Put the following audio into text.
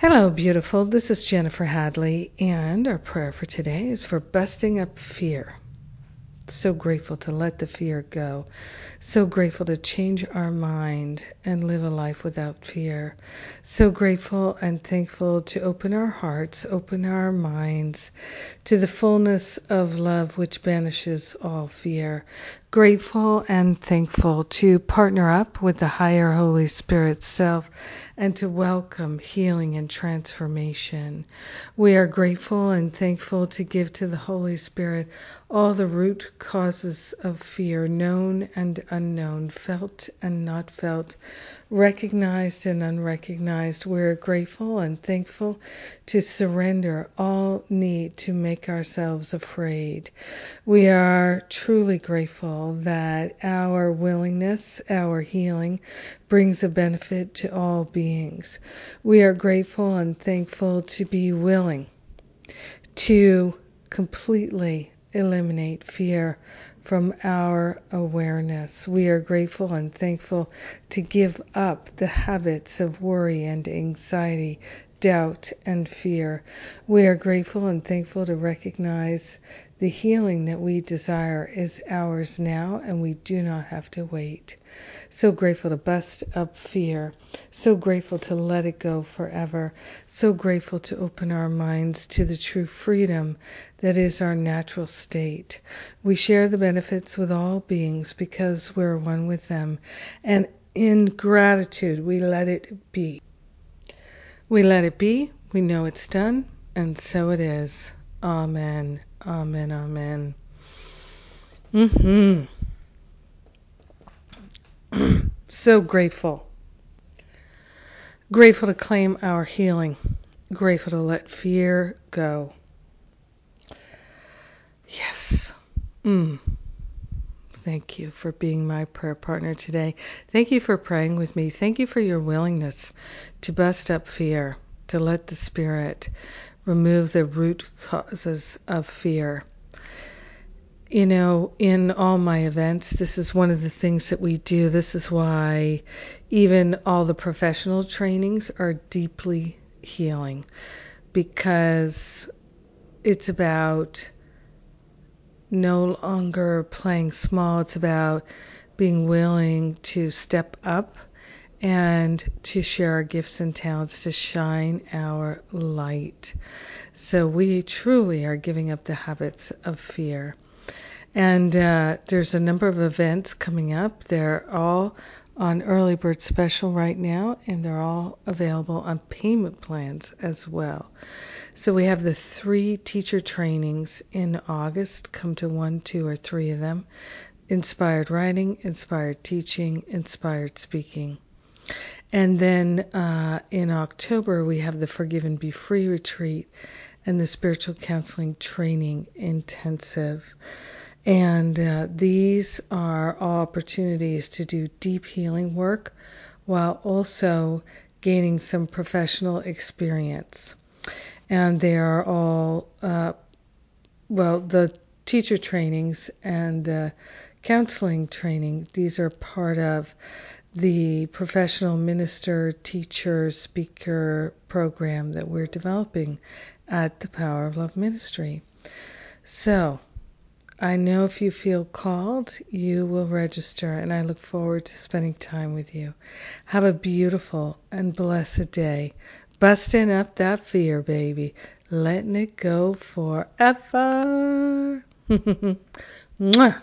Hello, beautiful. This is Jennifer Hadley, and our prayer for today is for busting up fear. So grateful to let the fear go. So grateful to change our mind and live a life without fear. So grateful and thankful to open our hearts, open our minds to the fullness of love which banishes all fear. Grateful and thankful to partner up with the higher Holy Spirit self and to welcome healing and transformation. We are grateful and thankful to give to the Holy Spirit all the root causes of fear, known and unknown, felt and not felt, recognized and unrecognized. We're grateful and thankful to surrender all need to make ourselves afraid. We are truly grateful that our willingness, our healing, brings a benefit to all beings. We are grateful and thankful to be willing to completely eliminate fear from our awareness. We are grateful and thankful to give up the habits of worry and anxiety, doubt and fear. We are grateful and thankful to recognize the healing that we desire is ours now, and we do not have to wait. So grateful to bust up fear. So grateful to let it go forever. So grateful to open our minds to the true freedom that is our natural state. We share the benefits with all beings because we're one with them. And in gratitude, we let it be. We let it be. We know it's done. And so it is. Amen. Amen. Amen. Mm-hmm. so grateful. Grateful to claim our healing. Grateful to let fear go. Yes. Mm. Thank you for being my prayer partner today. Thank you for praying with me. Thank you for your willingness to bust up fear, to let the Spirit remove the root causes of fear. You know, in all my events, this is one of the things that we do. This is why even all the professional trainings are deeply healing because it's about no longer playing small. It's about being willing to step up and to share our gifts and talents to shine our light. So we truly are giving up the habits of fear. And uh, there's a number of events coming up. They're all on early bird special right now, and they're all available on payment plans as well. So we have the three teacher trainings in August. Come to one, two, or three of them. Inspired writing, inspired teaching, inspired speaking. And then uh, in October, we have the Forgive and Be Free retreat and the Spiritual Counseling Training Intensive. And uh, these are all opportunities to do deep healing work while also gaining some professional experience. And they are all, uh, well, the teacher trainings and the counseling training, these are part of the professional minister, teacher, speaker program that we're developing at the Power of Love Ministry. So, I know if you feel called, you will register, and I look forward to spending time with you. Have a beautiful and blessed day. Busting up that fear, baby. Letting it go forever. Mwah.